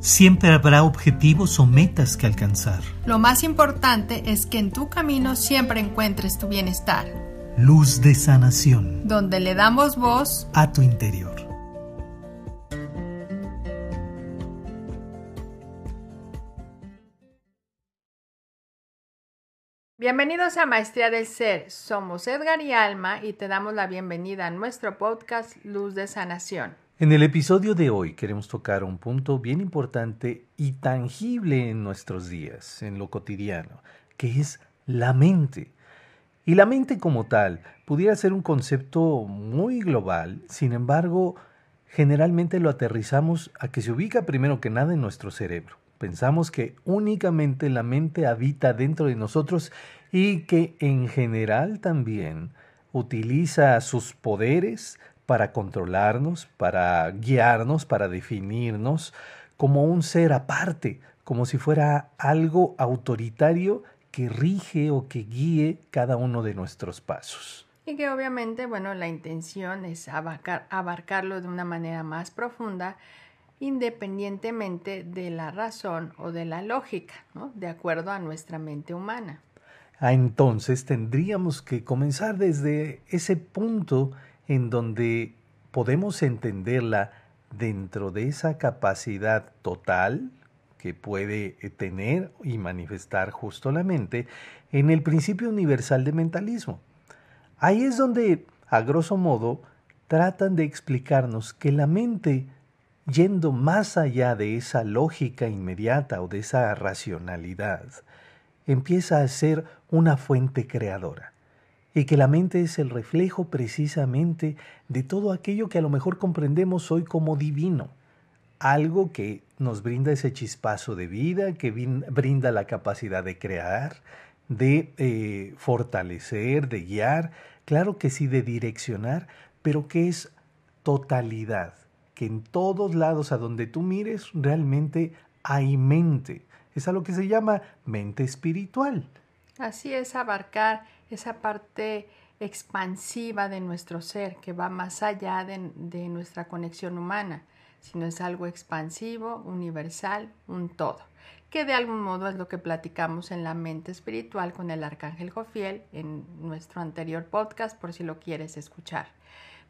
Siempre habrá objetivos o metas que alcanzar. Lo más importante es que en tu camino siempre encuentres tu bienestar. Luz de sanación. Donde le damos voz a tu interior. Bienvenidos a Maestría del Ser. Somos Edgar y Alma y te damos la bienvenida a nuestro podcast Luz de Sanación. En el episodio de hoy queremos tocar un punto bien importante y tangible en nuestros días, en lo cotidiano, que es la mente. Y la mente como tal pudiera ser un concepto muy global, sin embargo, generalmente lo aterrizamos a que se ubica primero que nada en nuestro cerebro. Pensamos que únicamente la mente habita dentro de nosotros y que en general también utiliza sus poderes para controlarnos, para guiarnos, para definirnos como un ser aparte, como si fuera algo autoritario que rige o que guíe cada uno de nuestros pasos. Y que obviamente, bueno, la intención es abarcar, abarcarlo de una manera más profunda, independientemente de la razón o de la lógica, ¿no? de acuerdo a nuestra mente humana. Ah, entonces tendríamos que comenzar desde ese punto en donde podemos entenderla dentro de esa capacidad total que puede eh, tener y manifestar justo la mente en el principio universal de mentalismo. Ahí es donde, a grosso modo, tratan de explicarnos que la mente, yendo más allá de esa lógica inmediata o de esa racionalidad, empieza a ser una fuente creadora y que la mente es el reflejo precisamente de todo aquello que a lo mejor comprendemos hoy como divino, algo que nos brinda ese chispazo de vida, que brinda la capacidad de crear, de eh, fortalecer, de guiar, claro que sí, de direccionar, pero que es totalidad, que en todos lados a donde tú mires realmente hay mente. Es a lo que se llama mente espiritual. Así es, abarcar esa parte expansiva de nuestro ser que va más allá de, nuestra conexión humana, sino es algo expansivo, universal, un todo, que de algún modo es lo que platicamos en la mente espiritual con el arcángel Jofiel en nuestro anterior podcast por si lo quieres escuchar.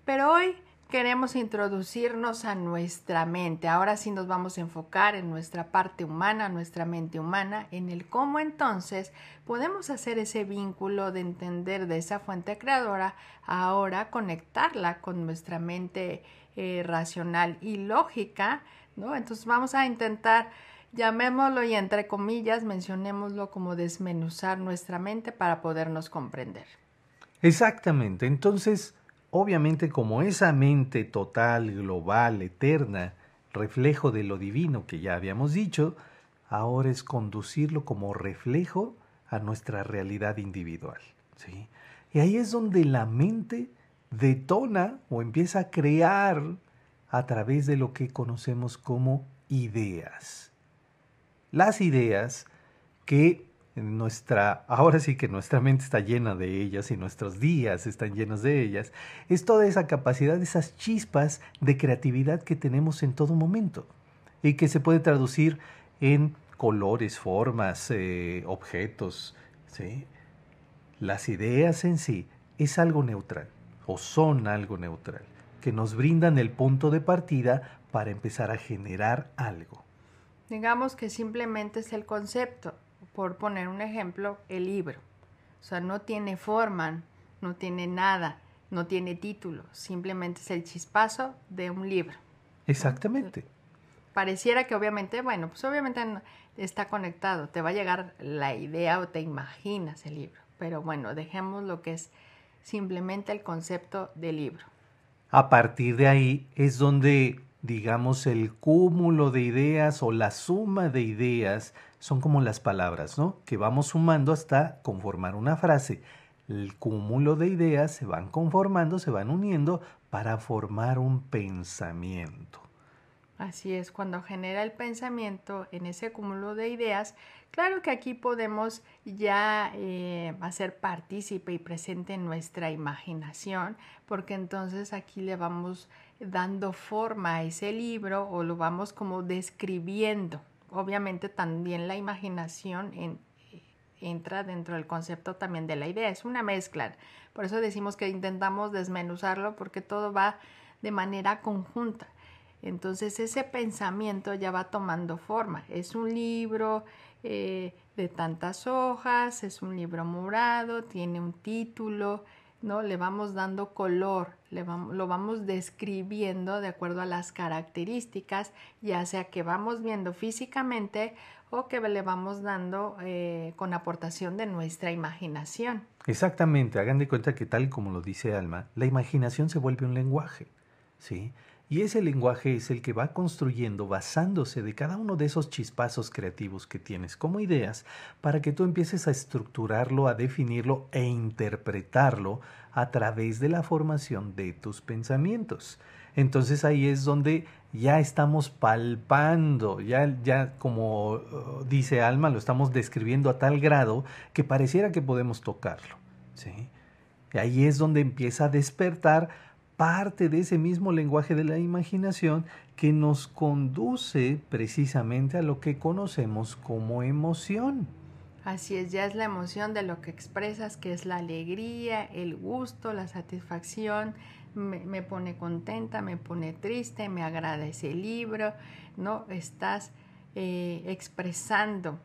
Pero hoy queremos introducirnos a nuestra mente. Ahora sí nos vamos a enfocar en nuestra parte humana, nuestra mente humana, en el cómo entonces podemos hacer ese vínculo de entender de esa fuente creadora, ahora conectarla con nuestra mente eh, racional y lógica, ¿no? Entonces vamos a intentar llamémoslo y entre comillas mencionémoslo como desmenuzar nuestra mente para podernos comprender. Exactamente. Entonces, Obviamente como esa mente total, global, eterna, reflejo de lo divino que ya habíamos dicho, ahora es conducirlo como reflejo a nuestra realidad individual. ¿sí? Y ahí es donde la mente detona o empieza a crear a través de lo que conocemos como ideas. Las ideas que nuestra, ahora sí que nuestra mente está llena de ellas y nuestros días están llenos de ellas, es toda esa capacidad, esas chispas de creatividad que tenemos en todo momento y que se puede traducir en colores, formas, eh, objetos. ¿sí? Las ideas en sí es algo neutral o son algo neutral, que nos brindan el punto de partida para empezar a generar algo. Digamos que simplemente es el concepto por poner un ejemplo, el libro. O sea, no tiene forma, no tiene nada, no tiene título, simplemente es el chispazo de un libro. Exactamente. Pareciera que obviamente, bueno, pues obviamente está conectado, te va a llegar la idea o te imaginas el libro, pero bueno, dejemos lo que es simplemente el concepto del libro. A partir de ahí es donde, digamos, el cúmulo de ideas o la suma de ideas son como las palabras, ¿no? Que vamos sumando hasta conformar una frase. El cúmulo de ideas se van conformando, se van uniendo para formar un pensamiento. Así es, cuando genera el pensamiento en ese cúmulo de ideas, claro que aquí podemos ya eh, hacer partícipe y presente en nuestra imaginación, porque entonces aquí le vamos dando forma a ese libro o lo vamos como describiendo. Obviamente también la imaginación entra dentro del concepto también de la idea, es una mezcla. Por eso decimos que intentamos desmenuzarlo porque todo va de manera conjunta. Entonces ese pensamiento ya va tomando forma. Es un libro eh, de tantas hojas, es un libro morado, tiene un título, ¿no? Le vamos dando color, le lo vamos describiendo de acuerdo a las características, ya sea que vamos viendo físicamente o que le vamos dando eh, con aportación de nuestra imaginación. Exactamente, hagan de cuenta que tal como lo dice Alma, la imaginación se vuelve un lenguaje, ¿sí? Y ese lenguaje es el que va construyendo basándose de cada uno de esos chispazos creativos que tienes como ideas para que tú empieces a estructurarlo, a definirlo e interpretarlo a través de la formación de tus pensamientos. Entonces ahí es donde ya estamos palpando, ya, ya como uh, dice Alma, lo estamos describiendo a tal grado que pareciera que podemos tocarlo. ¿sí? Y ahí es donde empieza a despertar parte de ese mismo lenguaje de la imaginación que nos conduce precisamente a lo que conocemos como emoción. Así es, ya es la emoción de lo que expresas, que es la alegría, el gusto, la satisfacción, me, pone contenta, me pone triste, me agrada ese libro, ¿no? Estás eh, expresando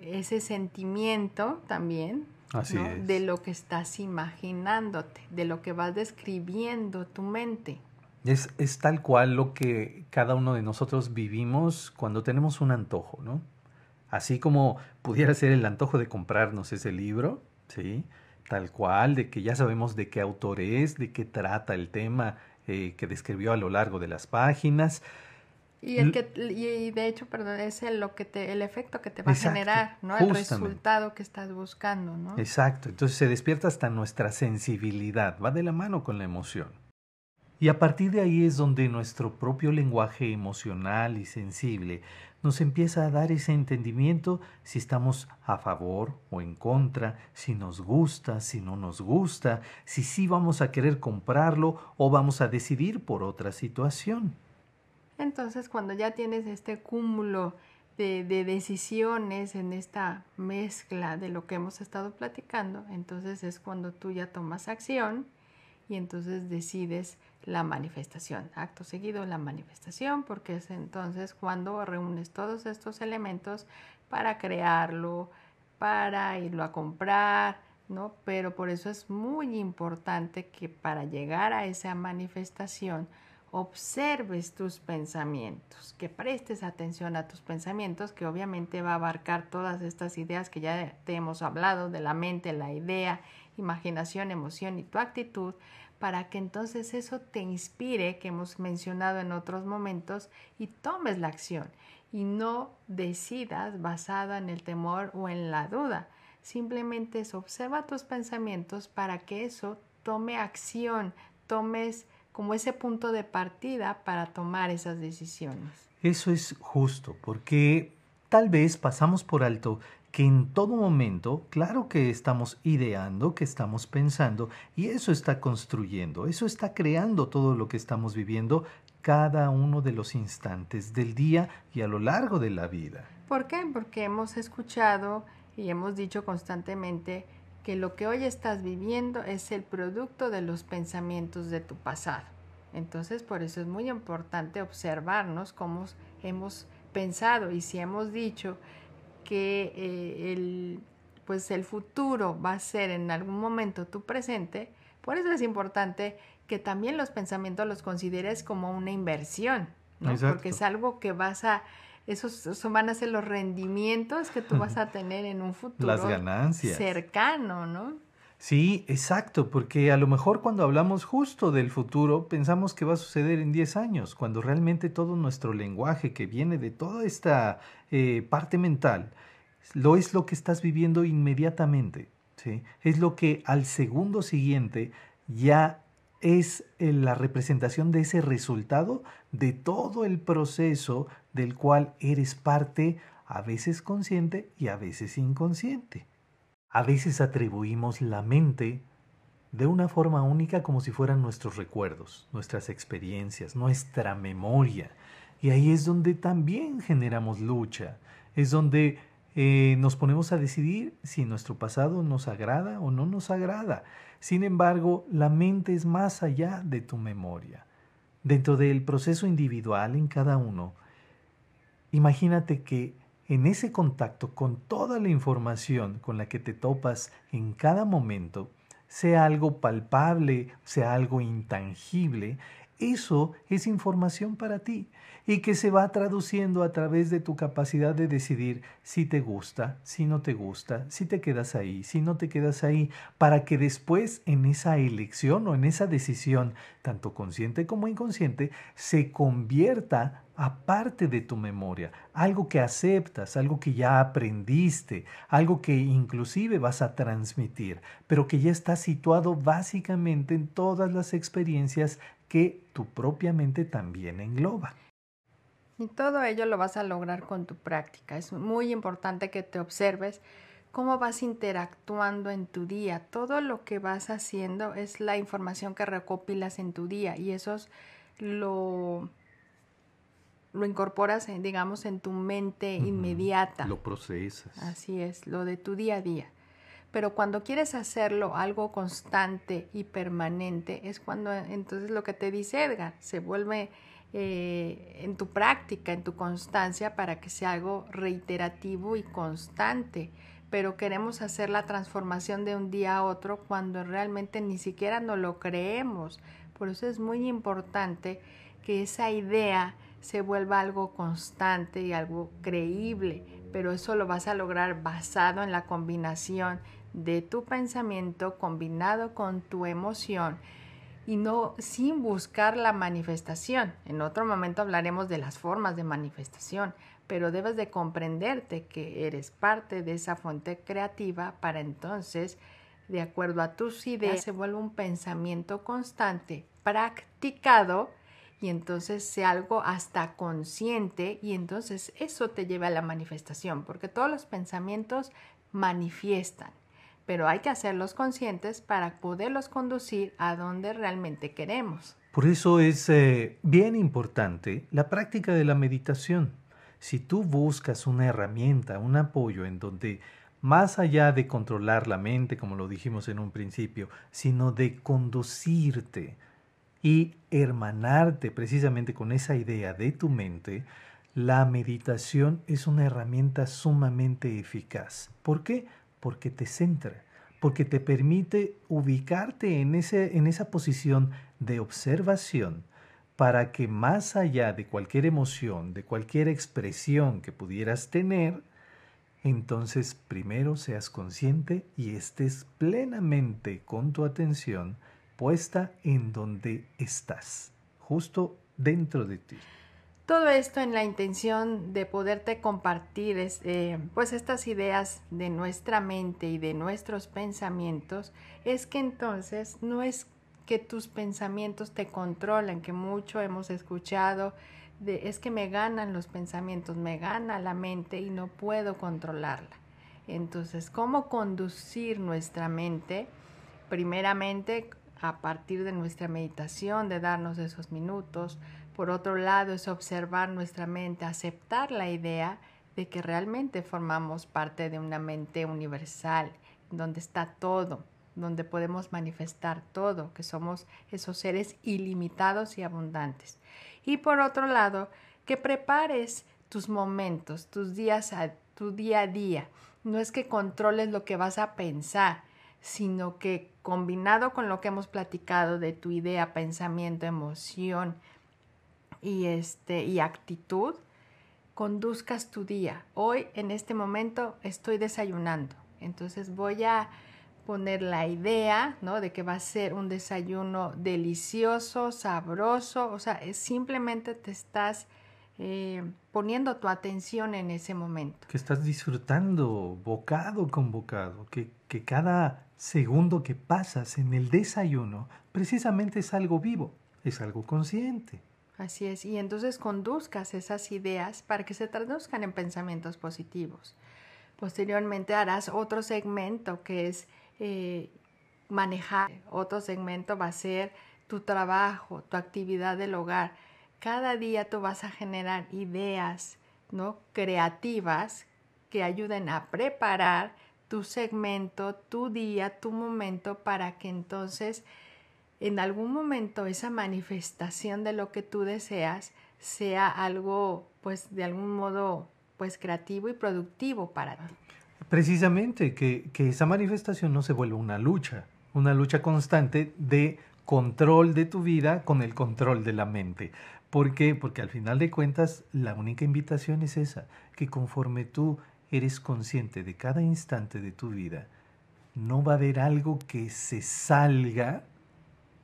ese sentimiento también de lo que estás imaginándote, de lo que vas describiendo tu mente. Es, es, tal cual lo que cada uno de nosotros vivimos cuando tenemos un antojo, ¿no? Así como pudiera ser el antojo de comprarnos ese libro, ¿sí? Tal cual, de que ya sabemos de qué autor es, de qué trata el tema eh, que describió a lo largo de las páginas. Y, el que, y de hecho, perdón, es el, lo que te, el efecto que te va a generar, ¿no? El resultado que estás buscando, ¿no? Exacto. Entonces se despierta hasta nuestra sensibilidad, va de la mano con la emoción. Y a partir de ahí es donde nuestro propio lenguaje emocional y sensible nos empieza a dar ese entendimiento si estamos a favor o en contra, si nos gusta, si no nos gusta, si sí vamos a querer comprarlo o vamos a decidir por otra situación. Entonces, cuando ya tienes este cúmulo de, decisiones en esta mezcla de lo que hemos estado platicando, entonces es cuando tú ya tomas acción y entonces decides la manifestación. Acto seguido la manifestación, porque es entonces cuando reúnes todos estos elementos para crearlo, para irlo a comprar, ¿no? Pero por eso es muy importante que para llegar a esa manifestación, observes tus pensamientos, que prestes atención a tus pensamientos, que obviamente va a abarcar todas estas ideas que ya te hemos hablado de la mente, la idea, imaginación, emoción y tu actitud, para que entonces eso te inspire, que hemos mencionado en otros momentos, y tomes la acción y no decidas basada en el temor o en la duda. Simplemente es observa tus pensamientos para que eso tome acción, tomes como ese punto de partida para tomar esas decisiones. Eso es justo, porque tal vez pasamos por alto que en todo momento, claro que estamos ideando, que estamos pensando, y eso está construyendo, eso está creando todo lo que estamos viviendo cada uno de los instantes del día y a lo largo de la vida. ¿Por qué? Porque hemos escuchado y hemos dicho constantemente que lo que hoy estás viviendo es el producto de los pensamientos de tu pasado. Entonces, por eso es muy importante observarnos cómo hemos pensado y si hemos dicho que eh, el, pues el futuro va a ser en algún momento tu presente, por eso es importante que también los pensamientos los consideres como una inversión, ¿no? porque es algo que vas a esos, van a ser los rendimientos que tú vas a tener en un futuro Las ganancias. cercano, ¿no? Sí, exacto, porque a lo mejor cuando hablamos justo del futuro pensamos que va a suceder en 10 años, cuando realmente todo nuestro lenguaje que viene de toda esta eh, parte mental, lo es lo que estás viviendo inmediatamente, ¿sí? Es lo que al segundo siguiente ya es eh, la representación de ese resultado de todo el proceso del cual eres parte, a veces consciente y a veces inconsciente. A veces atribuimos la mente de una forma única como si fueran nuestros recuerdos, nuestras experiencias, nuestra memoria. Y ahí es donde también generamos lucha, es donde eh, nos ponemos a decidir si nuestro pasado nos agrada o no nos agrada. Sin embargo, la mente es más allá de tu memoria. Dentro del proceso individual en cada uno, imagínate que en ese contacto con toda la información con la que te topas en cada momento, sea algo palpable, sea algo intangible, eso es información para ti y que se va traduciendo a través de tu capacidad de decidir si te gusta, si no te gusta, si te quedas ahí, si no te quedas ahí, para que después en esa elección o en esa decisión, tanto consciente como inconsciente, se convierta a parte de tu memoria, algo que aceptas, algo que ya aprendiste, algo que inclusive vas a transmitir, pero que ya está situado básicamente en todas las experiencias que tu propia mente también engloba. Y todo ello lo vas a lograr con tu práctica. Es muy importante que te observes cómo vas interactuando en tu día. Todo lo que vas haciendo es la información que recopilas en tu día y eso lo, lo incorporas, digamos, en tu mente inmediata. Lo procesas. Así es, lo de tu día a día. Pero cuando quieres hacerlo algo constante y permanente, es cuando entonces lo que te dice Edgar se vuelve eh, en tu práctica, en tu constancia, para que sea algo reiterativo y constante. Pero queremos hacer la transformación de un día a otro cuando realmente ni siquiera nos lo creemos. Por eso es muy importante que esa idea se vuelva algo constante y algo creíble, pero eso lo vas a lograr basado en la combinación de tu pensamiento combinado con tu emoción y no sin buscar la manifestación. En otro momento hablaremos de las formas de manifestación, pero debes de comprenderte que eres parte de esa fuente creativa para entonces, de acuerdo a tus ideas, se vuelve un pensamiento constante, practicado y entonces sea algo hasta consciente y entonces eso te lleva a la manifestación, porque todos los pensamientos manifiestan pero hay que hacerlos conscientes para poderlos conducir a donde realmente queremos. Por eso es eh, bien importante la práctica de la meditación. Si tú buscas una herramienta, un apoyo en donde más allá de controlar la mente, como lo dijimos en un principio, sino de conducirte y hermanarte precisamente con esa idea de tu mente, la meditación es una herramienta sumamente eficaz. ¿Por qué? Porque te centra, porque te permite ubicarte en, ese, en esa posición de observación para que más allá de cualquier emoción, de cualquier expresión que pudieras tener, entonces primero seas consciente y estés plenamente con tu atención puesta en donde estás, justo dentro de ti. Todo esto en la intención de poderte compartir eh, pues estas ideas de nuestra mente y de nuestros pensamientos, es que entonces no es que tus pensamientos te controlan, que mucho hemos escuchado, es que me ganan los pensamientos, me gana la mente y no puedo controlarla. Entonces, ¿cómo conducir nuestra mente? Primeramente, a partir de nuestra meditación, de darnos esos minutos, por otro lado, es observar nuestra mente, aceptar la idea de que realmente formamos parte de una mente universal, donde está todo, donde podemos manifestar todo, que somos esos seres ilimitados y abundantes. Y por otro lado, que prepares tus momentos, tus días, a, tu día a día. No es que controles lo que vas a pensar, sino que combinado con lo que hemos platicado de tu idea, pensamiento, emoción, y, este, y actitud conduzcas tu día. Hoy, en este momento, estoy desayunando. Entonces voy a poner la idea, ¿no? De que va a ser un desayuno delicioso, sabroso. O sea, simplemente te estás eh, poniendo tu atención en ese momento. Que estás disfrutando bocado con bocado. Que, que cada segundo que pasas en el desayuno precisamente es algo vivo, es algo consciente. Así es, y entonces conduzcas esas ideas para que se traduzcan en pensamientos positivos. Posteriormente harás otro segmento que es eh, manejar. Otro segmento va a ser tu trabajo, tu actividad del hogar. Cada día tú vas a generar ideas, ¿no? creativas que ayuden a preparar tu segmento, tu día, tu momento para que entonces en algún momento esa manifestación de lo que tú deseas sea algo pues de algún modo pues creativo y productivo para ti. Precisamente que, que esa manifestación no se vuelva una lucha, una lucha constante de control de tu vida con el control de la mente. ¿Por qué? Porque al final de cuentas la única invitación es esa, que conforme tú eres consciente de cada instante de tu vida, no va a haber algo que se salga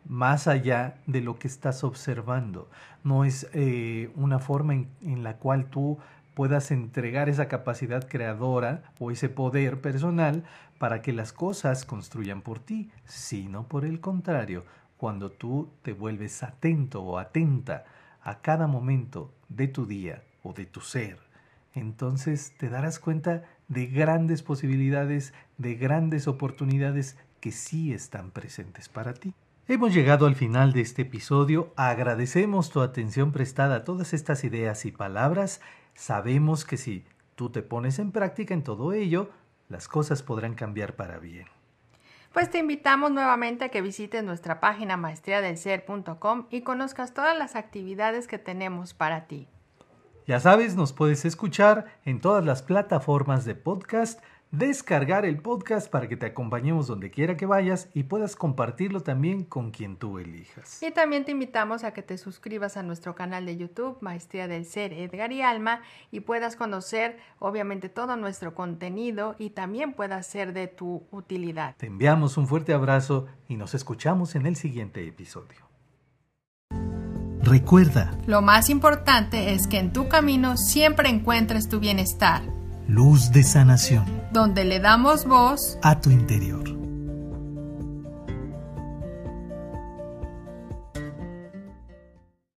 más allá de lo que estás observando. No es eh, una forma en, la cual tú puedas entregar esa capacidad creadora o ese poder personal para que las cosas construyan por ti, sino por el contrario, cuando tú te vuelves atento o atenta a cada momento de tu día o de tu ser, entonces te darás cuenta de grandes posibilidades, de grandes oportunidades que sí están presentes para ti. Hemos llegado al final de este episodio. Agradecemos tu atención prestada a todas estas ideas y palabras. Sabemos que si tú te pones en práctica en todo ello, las cosas podrán cambiar para bien. Pues te invitamos nuevamente a que visites nuestra página maestriadelser.com y conozcas todas las actividades que tenemos para ti. Ya sabes, nos puedes escuchar en todas las plataformas de podcast descargar el podcast para que te acompañemos donde quiera que vayas y puedas compartirlo también con quien tú elijas. Y también te invitamos a que te suscribas a nuestro canal de YouTube, Maestría del Ser Edgar y Alma, y puedas conocer obviamente todo nuestro contenido y también pueda ser de tu utilidad. Te enviamos un fuerte abrazo y nos escuchamos en el siguiente episodio. Recuerda, lo más importante es que en tu camino siempre encuentres tu bienestar luz de sanación, donde le damos voz a tu interior.